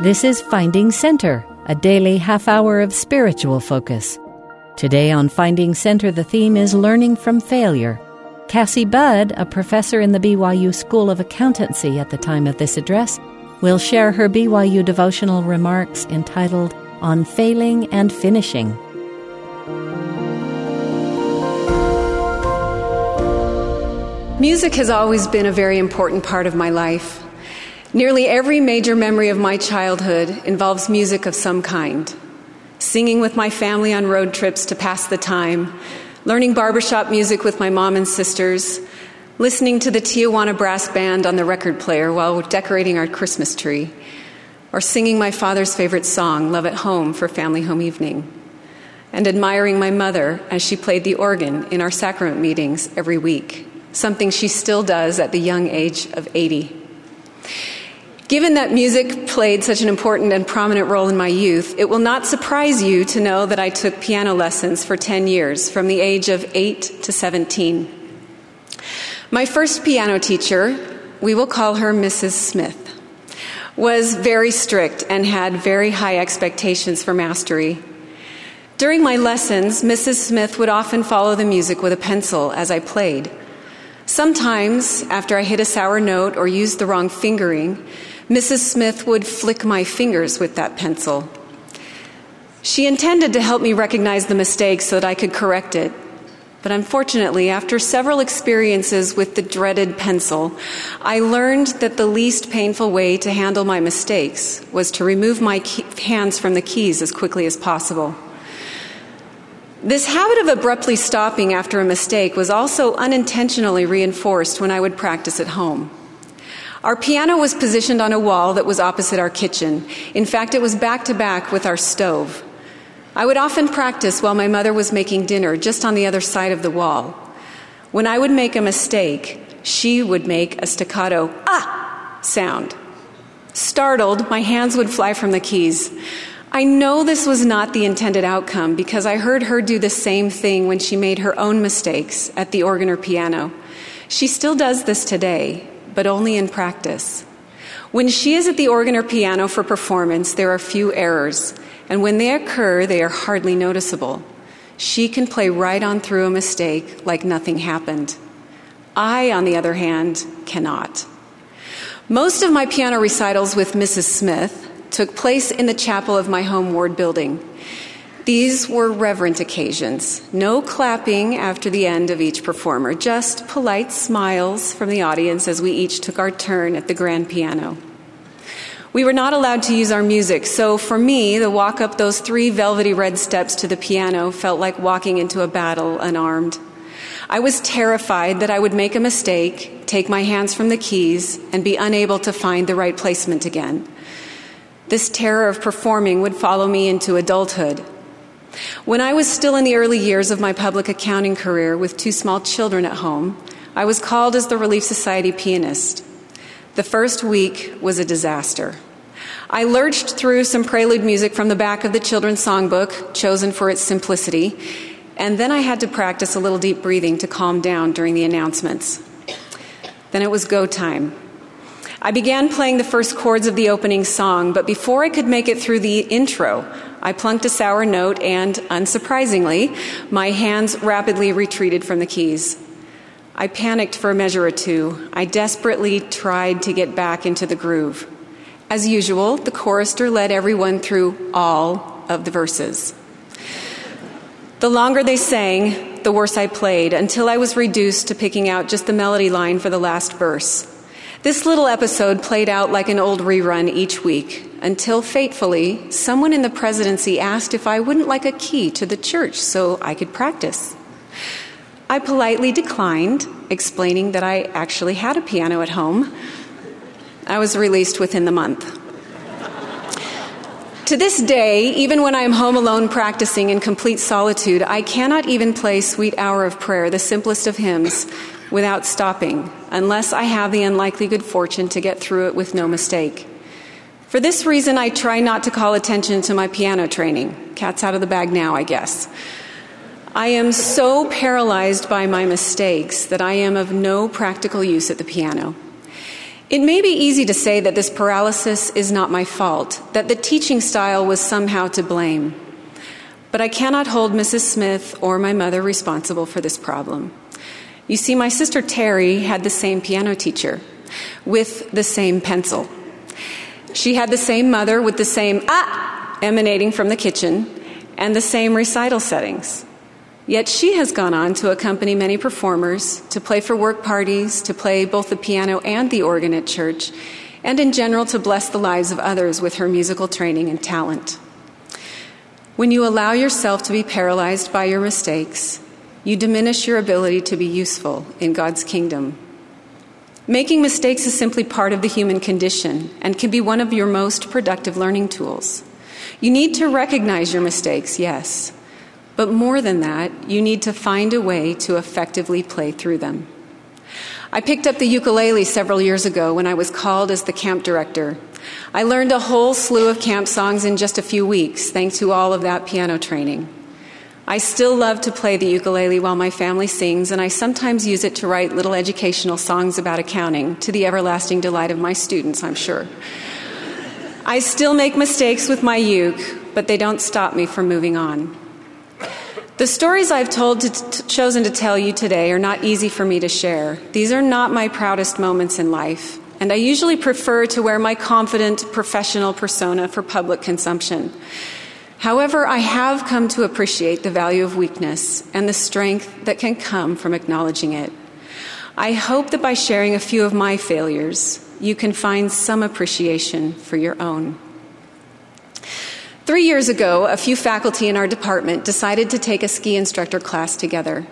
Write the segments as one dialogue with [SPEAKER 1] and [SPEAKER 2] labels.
[SPEAKER 1] This is Finding Center, a daily half hour of spiritual focus. Today on Finding Center, the theme is Learning from Failure. Cassy Budd, a professor in the BYU School of Accountancy at the time of this address, will share her BYU devotional remarks entitled On Failing and Finishing.
[SPEAKER 2] Music has always been a very important part of my life. Nearly every major memory of my childhood involves music of some kind. Singing with my family on road trips to pass the time, learning barbershop music with my mom and sisters, listening to the Tijuana Brass Band on the record player while decorating our Christmas tree, or singing my father's favorite song, Love at Home, for family home evening, and admiring my mother as she played the organ in our sacrament meetings every week, something she still does at the young age of 80. Given that music played such an important and prominent role in my youth, it will not surprise you to know that I took piano lessons for 10 years, from the age of 8 to 17. My first piano teacher, we will call her Mrs. Smith, was very strict and had very high expectations for mastery. During my lessons, Mrs. Smith would often follow the music with a pencil as I played. Sometimes, after I hit a sour note or used the wrong fingering, Mrs. Smith would flick my fingers with that pencil. She intended to help me recognize the mistake so that I could correct it. But unfortunately, after several experiences with the dreaded pencil, I learned that the least painful way to handle my mistakes was to remove my hands from the keys as quickly as possible. This habit of abruptly stopping after a mistake was also unintentionally reinforced when I would practice at home. Our piano was positioned on a wall that was opposite our kitchen. In fact, it was back to back with our stove. I would often practice while my mother was making dinner just on the other side of the wall. When I would make a mistake, she would make a staccato ah sound. Startled, my hands would fly from the keys. I know this was not the intended outcome because I heard her do the same thing when she made her own mistakes at the organ or piano. She still does this today, but only in practice. When she is at the organ or piano for performance, there are few errors, and when they occur, they are hardly noticeable. She can play right on through a mistake like nothing happened. I, on the other hand, cannot. Most of my piano recitals with Mrs. Smith took place in the chapel of my home ward building. These were reverent occasions. No clapping after the end of each performer, just polite smiles from the audience as we each took our turn at the grand piano. We were not allowed to use our music, so for me, the walk up those three velvety red steps to the piano felt like walking into a battle unarmed. I was terrified that I would make a mistake, take my hands from the keys, and be unable to find the right placement again. This terror of performing would follow me into adulthood. When I was still in the early years of my public accounting career with two small children at home, I was called as the Relief Society pianist. The first week was a disaster. I lurched through some prelude music from the back of the children's songbook, chosen for its simplicity, and then I had to practice a little deep breathing to calm down during the announcements. Then it was go time. I began playing the first chords of the opening song, but before I could make it through the intro, I plunked a sour note, and unsurprisingly, my hands rapidly retreated from the keys. I panicked for a measure or two. I desperately tried to get back into the groove. As usual, the chorister led everyone through all of the verses. The longer they sang, the worse I played, until I was reduced to picking out just the melody line for the last verse. This little episode played out like an old rerun each week until fatefully, someone in the presidency asked if I wouldn't like a key to the church so I could practice. I politely declined, explaining that I actually had a piano at home. I was released within the month. To this day, even when I am home alone practicing in complete solitude, I cannot even play Sweet Hour of Prayer, the simplest of hymns, without stopping, unless I have the unlikely good fortune to get through it with no mistake. For this reason, I try not to call attention to my piano training. Cat's out of the bag now, I guess. I am so paralyzed by my mistakes that I am of no practical use at the piano. It may be easy to say that this paralysis is not my fault, that the teaching style was somehow to blame. But I cannot hold Mrs. Smith or my mother responsible for this problem. You see, my sister Terry had the same piano teacher with the same pencil. She had the same mother with the same ah emanating from the kitchen and the same recital settings. Yet she has gone on to accompany many performers, to play for work parties, to play both the piano and the organ at church, and in general to bless the lives of others with her musical training and talent. When you allow yourself to be paralyzed by your mistakes, you diminish your ability to be useful in God's kingdom. Making mistakes is simply part of the human condition and can be one of your most productive learning tools. You need to recognize your mistakes, yes, but more than that, you need to find a way to effectively play through them. I picked up the ukulele several years ago when I was called as the camp director. I learned a whole slew of camp songs in just a few weeks, thanks to all of that piano training. I still love to play the ukulele while my family sings, and I sometimes use it to write little educational songs about accounting, to the everlasting delight of my students, I'm sure. I still make mistakes with my uke, but they don't stop me from moving on. The stories I've told to t- chosen to tell you today are not easy for me to share. These are not my proudest moments in life, and I usually prefer to wear my confident professional persona for public consumption. However, I have come to appreciate the value of weakness and the strength that can come from acknowledging it. I hope that by sharing a few of my failures, you can find some appreciation for your own. Three years ago, a few faculty in our department decided to take a ski instructor class together.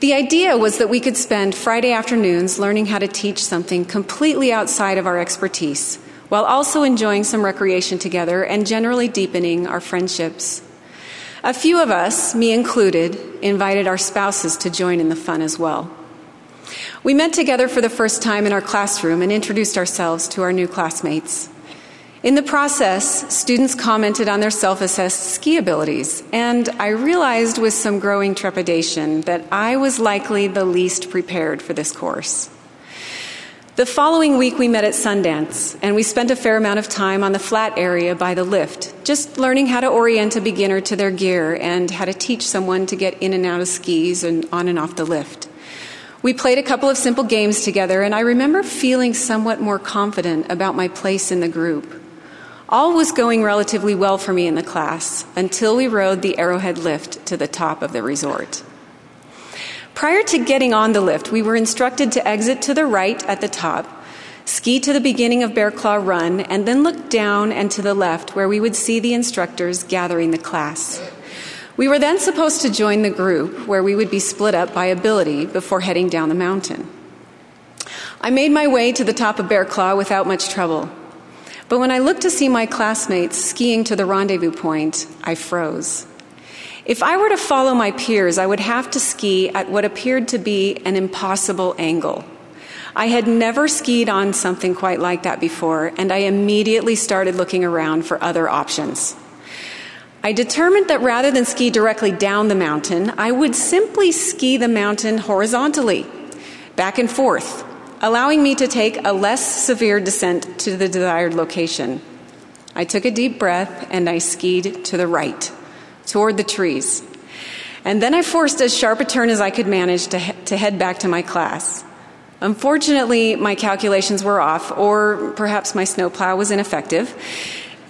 [SPEAKER 2] The idea was that we could spend Friday afternoons learning how to teach something completely outside of our expertise, while also enjoying some recreation together and generally deepening our friendships. A few of us, me included, invited our spouses to join in the fun as well. We met together for the first time in our classroom and introduced ourselves to our new classmates. In the process, students commented on their self assessed ski abilities, and I realized with some growing trepidation that I was likely the least prepared for this course. The following week, we met at Sundance, and we spent a fair amount of time on the flat area by the lift, just learning how to orient a beginner to their gear and how to teach someone to get in and out of skis and on and off the lift. We played a couple of simple games together, and I remember feeling somewhat more confident about my place in the group. All was going relatively well for me in the class until we rode the Arrowhead lift to the top of the resort. Prior to getting on the lift, we were instructed to exit to the right at the top, ski to the beginning of Bear Claw Run, and then look down and to the left where we would see the instructors gathering the class. We were then supposed to join the group where we would be split up by ability before heading down the mountain. I made my way to the top of Bear Claw without much trouble. But when I looked to see my classmates skiing to the rendezvous point, I froze. If I were to follow my peers, I would have to ski at what appeared to be an impossible angle. I had never skied on something quite like that before, and I immediately started looking around for other options. I determined that rather than ski directly down the mountain, I would simply ski the mountain horizontally, back and forth, allowing me to take a less severe descent to the desired location. I took a deep breath and I skied to the right, toward the trees. And then I forced as sharp a turn as I could manage to, he- to head back to my class. Unfortunately, my calculations were off, or perhaps my snowplow was ineffective,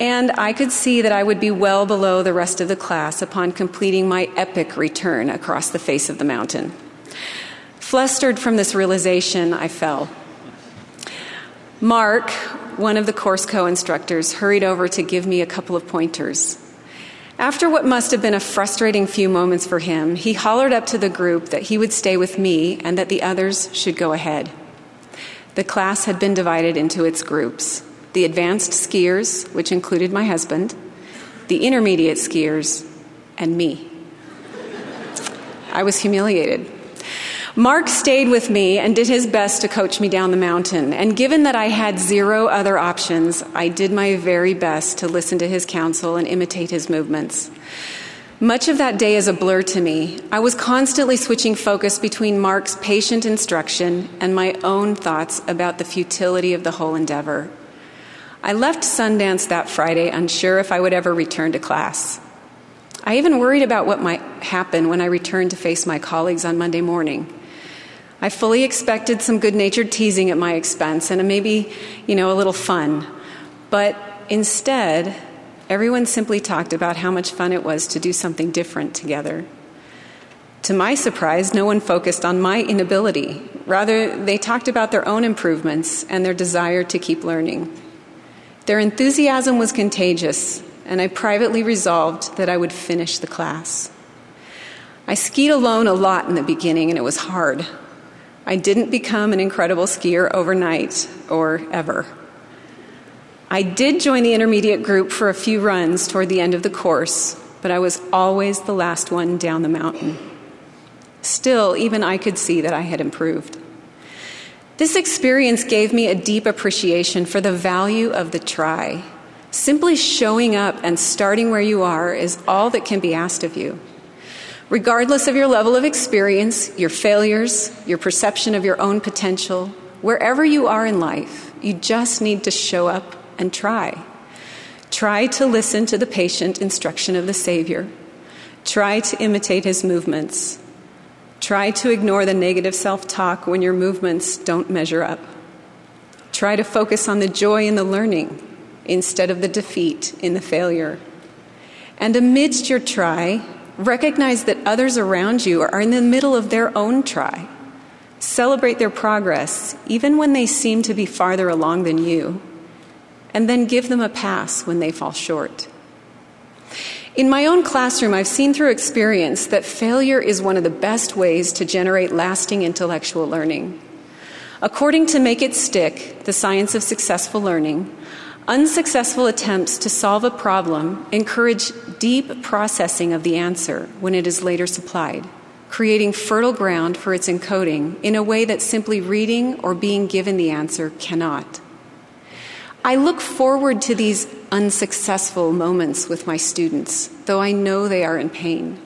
[SPEAKER 2] and I could see that I would be well below the rest of the class upon completing my epic return across the face of the mountain. Flustered from this realization, I fell. Mark, one of the course co instructors, hurried over to give me a couple of pointers. After what must have been a frustrating few moments for him, he hollered up to the group that he would stay with me and that the others should go ahead. The class had been divided into its groups the advanced skiers, which included my husband, the intermediate skiers, and me. I was humiliated. Mark stayed with me and did his best to coach me down the mountain. And given that I had zero other options, I did my very best to listen to his counsel and imitate his movements. Much of that day is a blur to me. I was constantly switching focus between Mark's patient instruction and my own thoughts about the futility of the whole endeavor. I left Sundance that Friday unsure if I would ever return to class. I even worried about what might happen when I returned to face my colleagues on Monday morning. I fully expected some good natured teasing at my expense and maybe, you know, a little fun. But instead, everyone simply talked about how much fun it was to do something different together. To my surprise, no one focused on my inability. Rather, they talked about their own improvements and their desire to keep learning. Their enthusiasm was contagious, and I privately resolved that I would finish the class. I skied alone a lot in the beginning, and it was hard. I didn't become an incredible skier overnight or ever. I did join the intermediate group for a few runs toward the end of the course, but I was always the last one down the mountain. Still, even I could see that I had improved. This experience gave me a deep appreciation for the value of the try. Simply showing up and starting where you are is all that can be asked of you. Regardless of your level of experience, your failures, your perception of your own potential, wherever you are in life, you just need to show up and try. Try to listen to the patient instruction of the Savior. Try to imitate his movements. Try to ignore the negative self talk when your movements don't measure up. Try to focus on the joy in the learning instead of the defeat in the failure. And amidst your try, recognize that others around you are in the middle of their own try. Celebrate their progress, even when they seem to be farther along than you, and then give them a pass when they fall short. In my own classroom, I've seen through experience that failure is one of the best ways to generate lasting intellectual learning. According to Make It Stick, the science of successful learning, unsuccessful attempts to solve a problem encourage deep processing of the answer when it is later supplied, creating fertile ground for its encoding in a way that simply reading or being given the answer cannot. I look forward to these unsuccessful moments with my students, though I know they are in pain.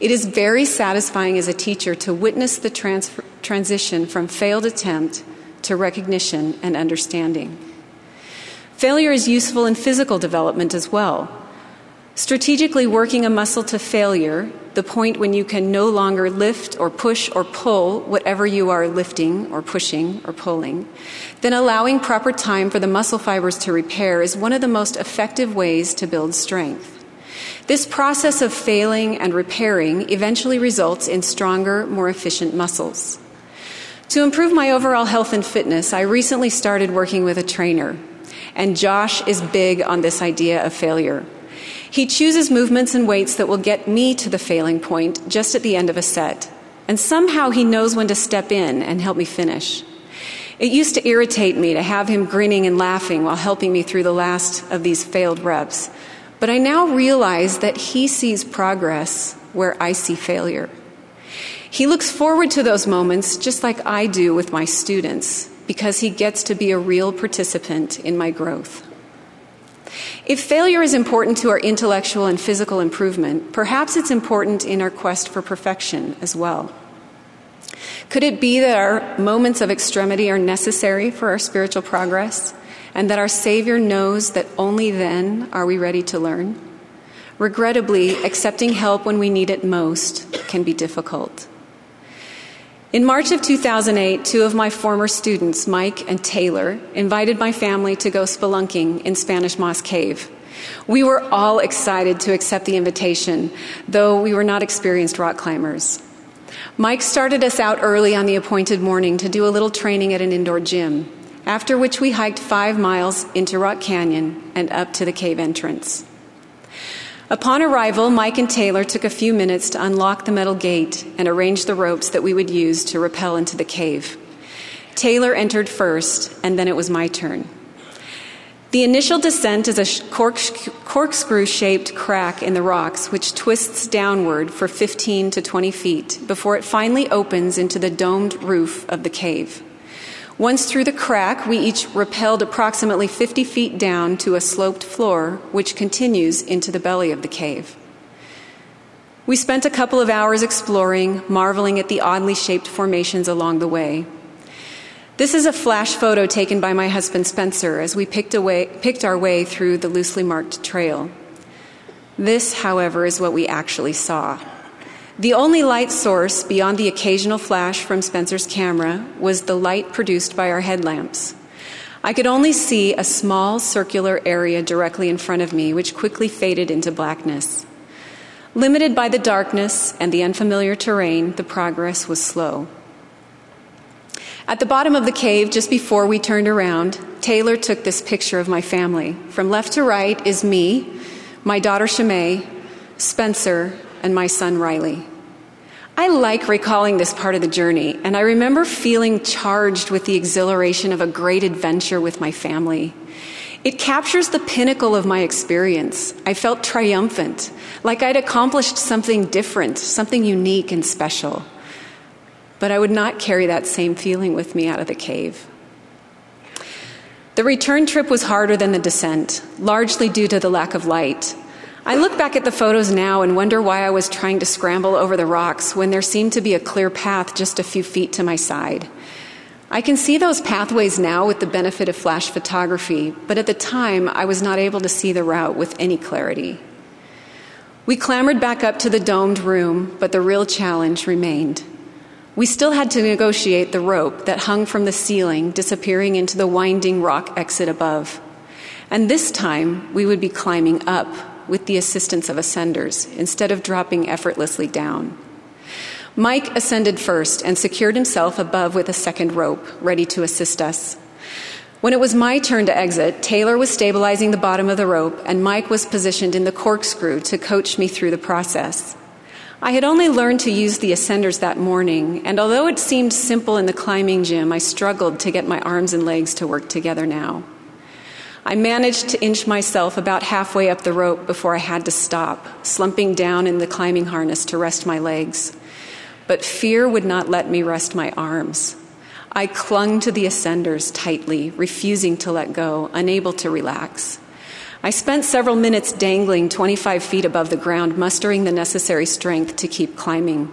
[SPEAKER 2] It is very satisfying as a teacher to witness the trans- transition from failed attempt to recognition and understanding. Failure is useful in physical development as well. Strategically working a muscle to failure, the point when you can no longer lift or push or pull whatever you are lifting or pushing or pulling, then allowing proper time for the muscle fibers to repair is one of the most effective ways to build strength. This process of failing and repairing eventually results in stronger, more efficient muscles. To improve my overall health and fitness, I recently started working with a trainer, and Josh is big on this idea of failure. He chooses movements and weights that will get me to the failing point just at the end of a set. And somehow he knows when to step in and help me finish. It used to irritate me to have him grinning and laughing while helping me through the last of these failed reps. But I now realize that he sees progress where I see failure. He looks forward to those moments just like I do with my students because he gets to be a real participant in my growth. If failure is important to our intellectual and physical improvement, perhaps it's important in our quest for perfection as well. Could it be that our moments of extremity are necessary for our spiritual progress and that our Savior knows that only then are we ready to learn? Regrettably, accepting help when we need it most can be difficult. In March of 2008, two of my former students, Mike and Taylor, invited my family to go spelunking in Spanish Moss Cave. We were all excited to accept the invitation, though we were not experienced rock climbers. Mike started us out early on the appointed morning to do a little training at an indoor gym, after which we hiked five miles into Rock Canyon and up to the cave entrance. Upon arrival, Mike and Taylor took a few minutes to unlock the metal gate and arrange the ropes that we would use to rappel into the cave. Taylor entered first, and then it was my turn. The initial descent is a corkscrew shaped crack in the rocks, which twists downward for 15 to 20 feet before it finally opens into the domed roof of the cave. Once through the crack, we each rappelled approximately 50 feet down to a sloped floor, which continues into the belly of the cave. We spent a couple of hours exploring, marveling at the oddly shaped formations along the way. This is a flash photo taken by my husband Spencer as we picked, away, picked our way through the loosely marked trail. This, however, is what we actually saw. The only light source beyond the occasional flash from Spencer's camera was the light produced by our headlamps. I could only see a small circular area directly in front of me, which quickly faded into blackness. Limited by the darkness and the unfamiliar terrain, the progress was slow. At the bottom of the cave, just before we turned around, Taylor took this picture of my family. From left to right is me, my daughter Shemay, Spencer, and my son Riley. I like recalling this part of the journey, and I remember feeling charged with the exhilaration of a great adventure with my family. It captures the pinnacle of my experience. I felt triumphant, like I'd accomplished something different, something unique and special. But I would not carry that same feeling with me out of the cave. The return trip was harder than the descent, largely due to the lack of light. I look back at the photos now and wonder why I was trying to scramble over the rocks when there seemed to be a clear path just a few feet to my side. I can see those pathways now with the benefit of flash photography, but at the time I was not able to see the route with any clarity. We clambered back up to the domed room, but the real challenge remained. We still had to negotiate the rope that hung from the ceiling, disappearing into the winding rock exit above. And this time we would be climbing up with the assistance of ascenders instead of dropping effortlessly down. Mike ascended first and secured himself above with a second rope, ready to assist us. When it was my turn to exit, Taylor was stabilizing the bottom of the rope, and Mike was positioned in the corkscrew to coach me through the process. I had only learned to use the ascenders that morning, and although it seemed simple in the climbing gym, I struggled to get my arms and legs to work together now. I managed to inch myself about halfway up the rope before I had to stop, slumping down in the climbing harness to rest my legs. But fear would not let me rest my arms. I clung to the ascenders tightly, refusing to let go, unable to relax. I spent several minutes dangling 25 feet above the ground, mustering the necessary strength to keep climbing.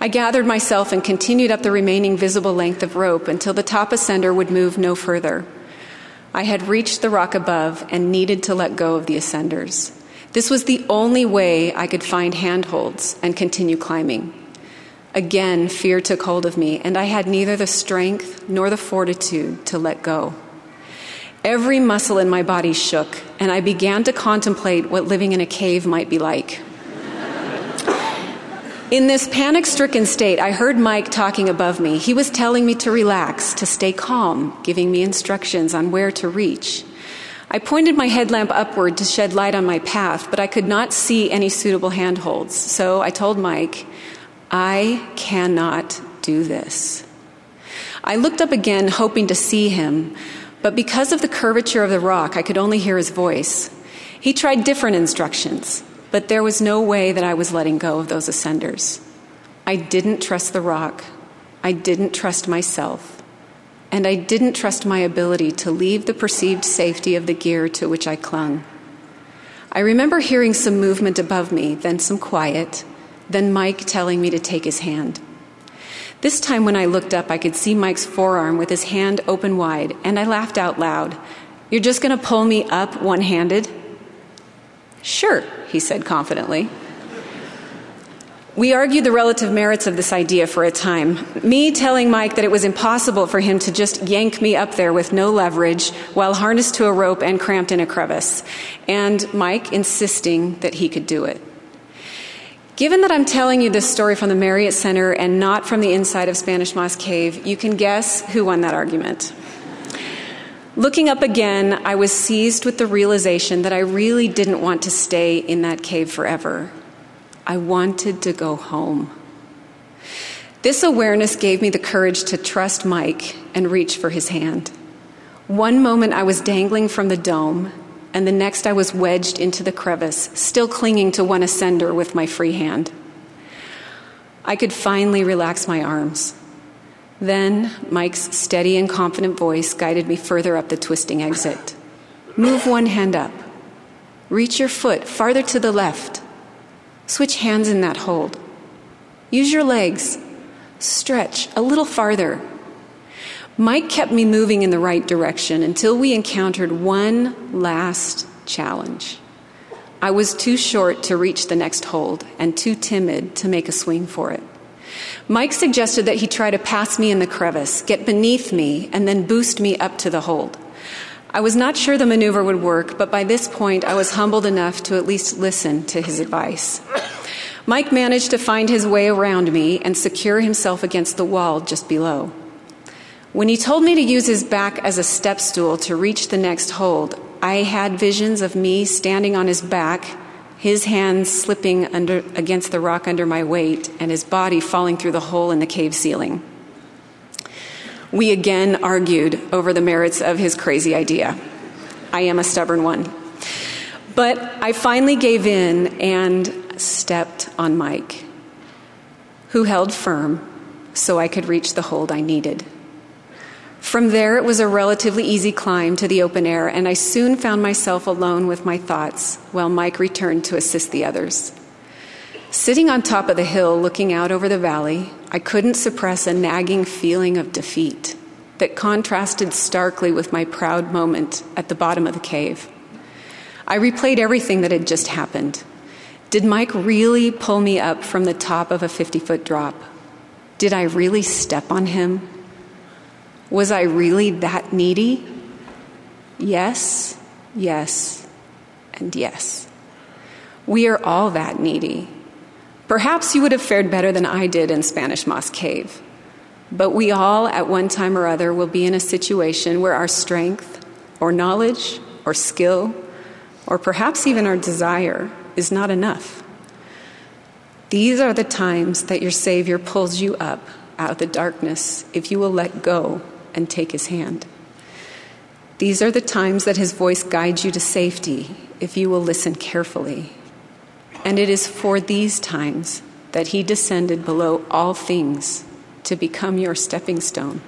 [SPEAKER 2] I gathered myself and continued up the remaining visible length of rope until the top ascender would move no further. I had reached the rock above and needed to let go of the ascenders. This was the only way I could find handholds and continue climbing. Again, fear took hold of me, and I had neither the strength nor the fortitude to let go. Every muscle in my body shook, and I began to contemplate what living in a cave might be like. In this panic stricken state, I heard Mike talking above me. He was telling me to relax, to stay calm, giving me instructions on where to reach. I pointed my headlamp upward to shed light on my path, but I could not see any suitable handholds. So I told Mike, I cannot do this. I looked up again, hoping to see him, but because of the curvature of the rock, I could only hear his voice. He tried different instructions. But there was no way that I was letting go of those ascenders. I didn't trust the rock. I didn't trust myself. And I didn't trust my ability to leave the perceived safety of the gear to which I clung. I remember hearing some movement above me, then some quiet, then Mike telling me to take his hand. This time, when I looked up, I could see Mike's forearm with his hand open wide, and I laughed out loud. You're just going to pull me up one handed? Sure, he said confidently. We argued the relative merits of this idea for a time. Me telling Mike that it was impossible for him to just yank me up there with no leverage while harnessed to a rope and cramped in a crevice, and Mike insisting that he could do it. Given that I'm telling you this story from the Marriott Center and not from the inside of Spanish Moss Cave, you can guess who won that argument. Looking up again, I was seized with the realization that I really didn't want to stay in that cave forever. I wanted to go home. This awareness gave me the courage to trust Mike and reach for his hand. One moment I was dangling from the dome, and the next I was wedged into the crevice, still clinging to one ascender with my free hand. I could finally relax my arms. Then Mike's steady and confident voice guided me further up the twisting exit. Move one hand up. Reach your foot farther to the left. Switch hands in that hold. Use your legs. Stretch a little farther. Mike kept me moving in the right direction until we encountered one last challenge. I was too short to reach the next hold and too timid to make a swing for it. Mike suggested that he try to pass me in the crevice, get beneath me, and then boost me up to the hold. I was not sure the maneuver would work, but by this point I was humbled enough to at least listen to his advice. Mike managed to find his way around me and secure himself against the wall just below. When he told me to use his back as a step stool to reach the next hold, I had visions of me standing on his back, his hands slipping under, against the rock under my weight, and his body falling through the hole in the cave ceiling. We again argued over the merits of his crazy idea. I am a stubborn one. But I finally gave in and stepped on Mike, who held firm so I could reach the hold I needed. From there, it was a relatively easy climb to the open air, and I soon found myself alone with my thoughts while Mike returned to assist the others. Sitting on top of the hill looking out over the valley, I couldn't suppress a nagging feeling of defeat that contrasted starkly with my proud moment at the bottom of the cave. I replayed everything that had just happened did Mike really pull me up from the top of a 50 foot drop? Did I really step on him? Was I really that needy? Yes, yes, and yes. We are all that needy. Perhaps you would have fared better than I did in Spanish Moss Cave. But we all, at one time or other, will be in a situation where our strength, or knowledge, or skill, or perhaps even our desire is not enough. These are the times that your Savior pulls you up out of the darkness if you will let go and take his hand. These are the times that his voice guides you to safety if you will listen carefully. And it is for these times that he descended below all things to become your stepping stone.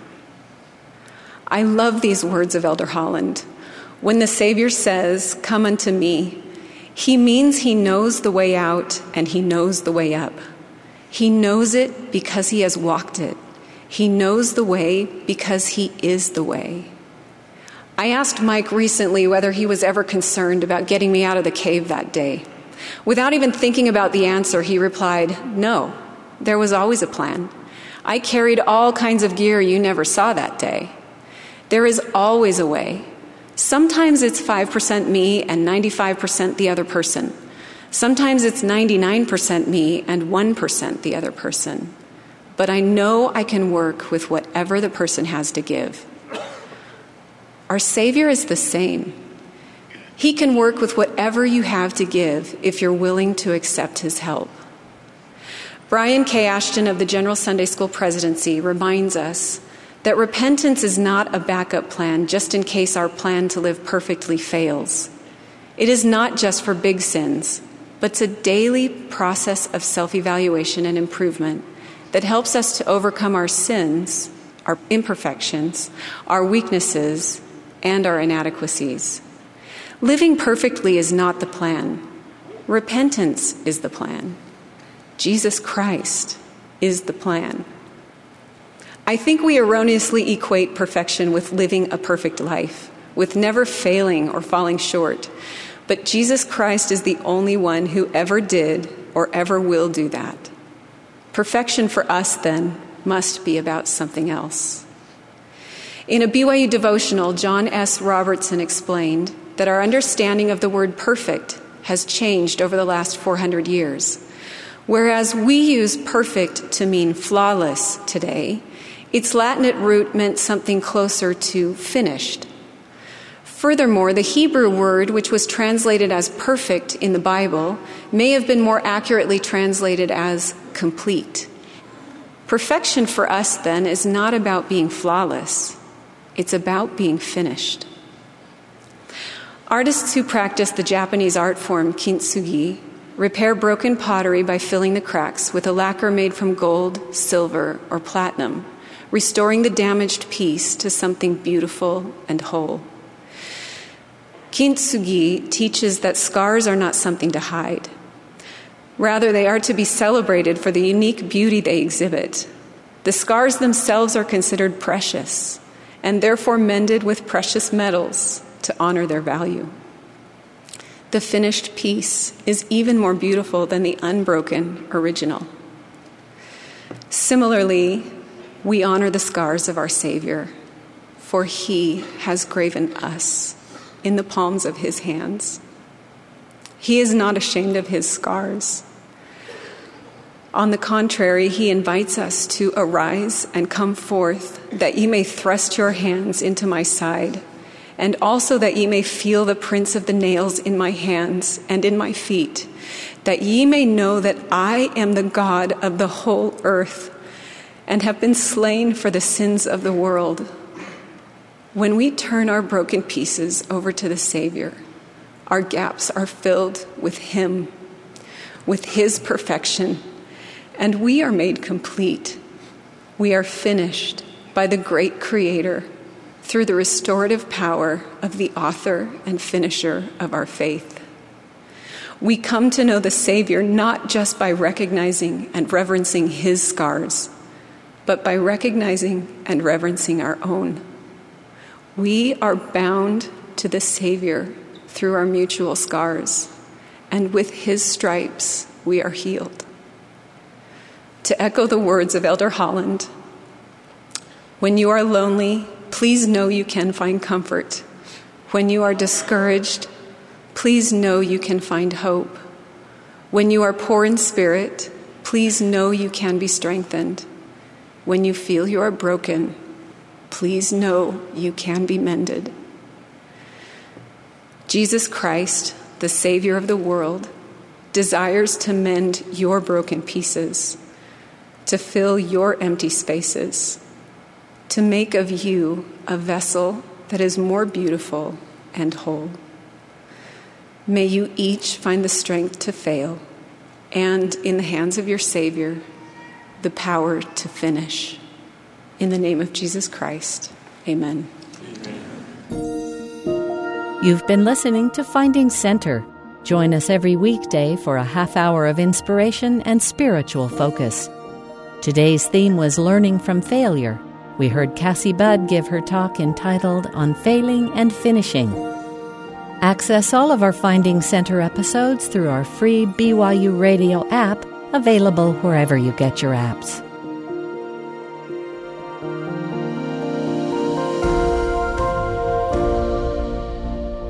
[SPEAKER 2] I love these words of Elder Holland. When the Savior says, Come unto me, he means he knows the way out and he knows the way up. He knows it because he has walked it. He knows the way because he is the way. I asked Mike recently whether he was ever concerned about getting me out of the cave that day. Without even thinking about the answer, he replied, No, there was always a plan. I carried all kinds of gear you never saw that day. There is always a way. Sometimes it's 5% me and 95% the other person. Sometimes it's 99% me and 1% the other person. But I know I can work with whatever the person has to give. Our Savior is the same. He can work with whatever you have to give if you're willing to accept His help. Brian K. Ashton of the General Sunday School Presidency reminds us that repentance is not a backup plan just in case our plan to live perfectly fails. It is not just for big sins, but it's a daily process of self evaluation and improvement that helps us to overcome our sins, our imperfections, our weaknesses, and our inadequacies. Living perfectly is not the plan, repentance is the plan. Jesus Christ is the plan. I think we erroneously equate perfection with living a perfect life, with never failing or falling short. But Jesus Christ is the only one who ever did or ever will do that. Perfection for us, then, must be about something else. In a BYU devotional, John S. Robertson explained that our understanding of the word perfect has changed over the last 400 years. Whereas we use perfect to mean flawless today, its Latinate root meant something closer to finished. Furthermore, the Hebrew word, which was translated as perfect in the Bible, may have been more accurately translated as complete. Perfection for us, then, is not about being flawless, it's about being finished. Artists who practice the Japanese art form kintsugi repair broken pottery by filling the cracks with a lacquer made from gold, silver, or platinum restoring the damaged piece to something beautiful and whole. Kintsugi teaches that scars are not something to hide. Rather, they are to be celebrated for the unique beauty they exhibit. The scars themselves are considered precious and therefore mended with precious metals to honor their value. The finished piece is even more beautiful than the unbroken original. Similarly, we honor the scars of our Savior, for he has graven us in the palms of his hands. He is not ashamed of his scars. On the contrary, he invites us to arise and come forth, that ye may thrust your hands into my side, and also that ye may feel the prints of the nails in my hands and in my feet, that ye may know that I am the God of the whole earth, and have been slain for the sins of the world. When we turn our broken pieces over to the Savior, our gaps are filled with Him, with His perfection and we are made complete. We are finished by the great Creator through the restorative power of the author and finisher of our faith. We come to know the Savior not just by recognizing and reverencing His scars, but by recognizing and reverencing our own. We are bound to the Savior through our mutual scars, and with His stripes we are healed to echo the words of Elder Holland When you are lonely, please know you can find comfort. When you are discouraged, please know you can find hope. When you are poor in spirit, please know you can be strengthened. When you feel you are broken, please know you can be mended. Jesus Christ, the Savior of the world, desires to mend your broken pieces to fill your empty spaces, to make of you a vessel that is more beautiful and whole. May you each find the strength to fail and, in the hands of your Savior, the power to finish. In the name of Jesus Christ, amen.
[SPEAKER 1] You've been listening to Finding Center. Join us every weekday for a half hour of inspiration and spiritual focus. Today's theme was Learning from Failure. We heard Cassy Budd give her talk entitled On Failing and Finishing. Access all of our Finding Center episodes through our free BYU Radio app, available wherever you get your apps.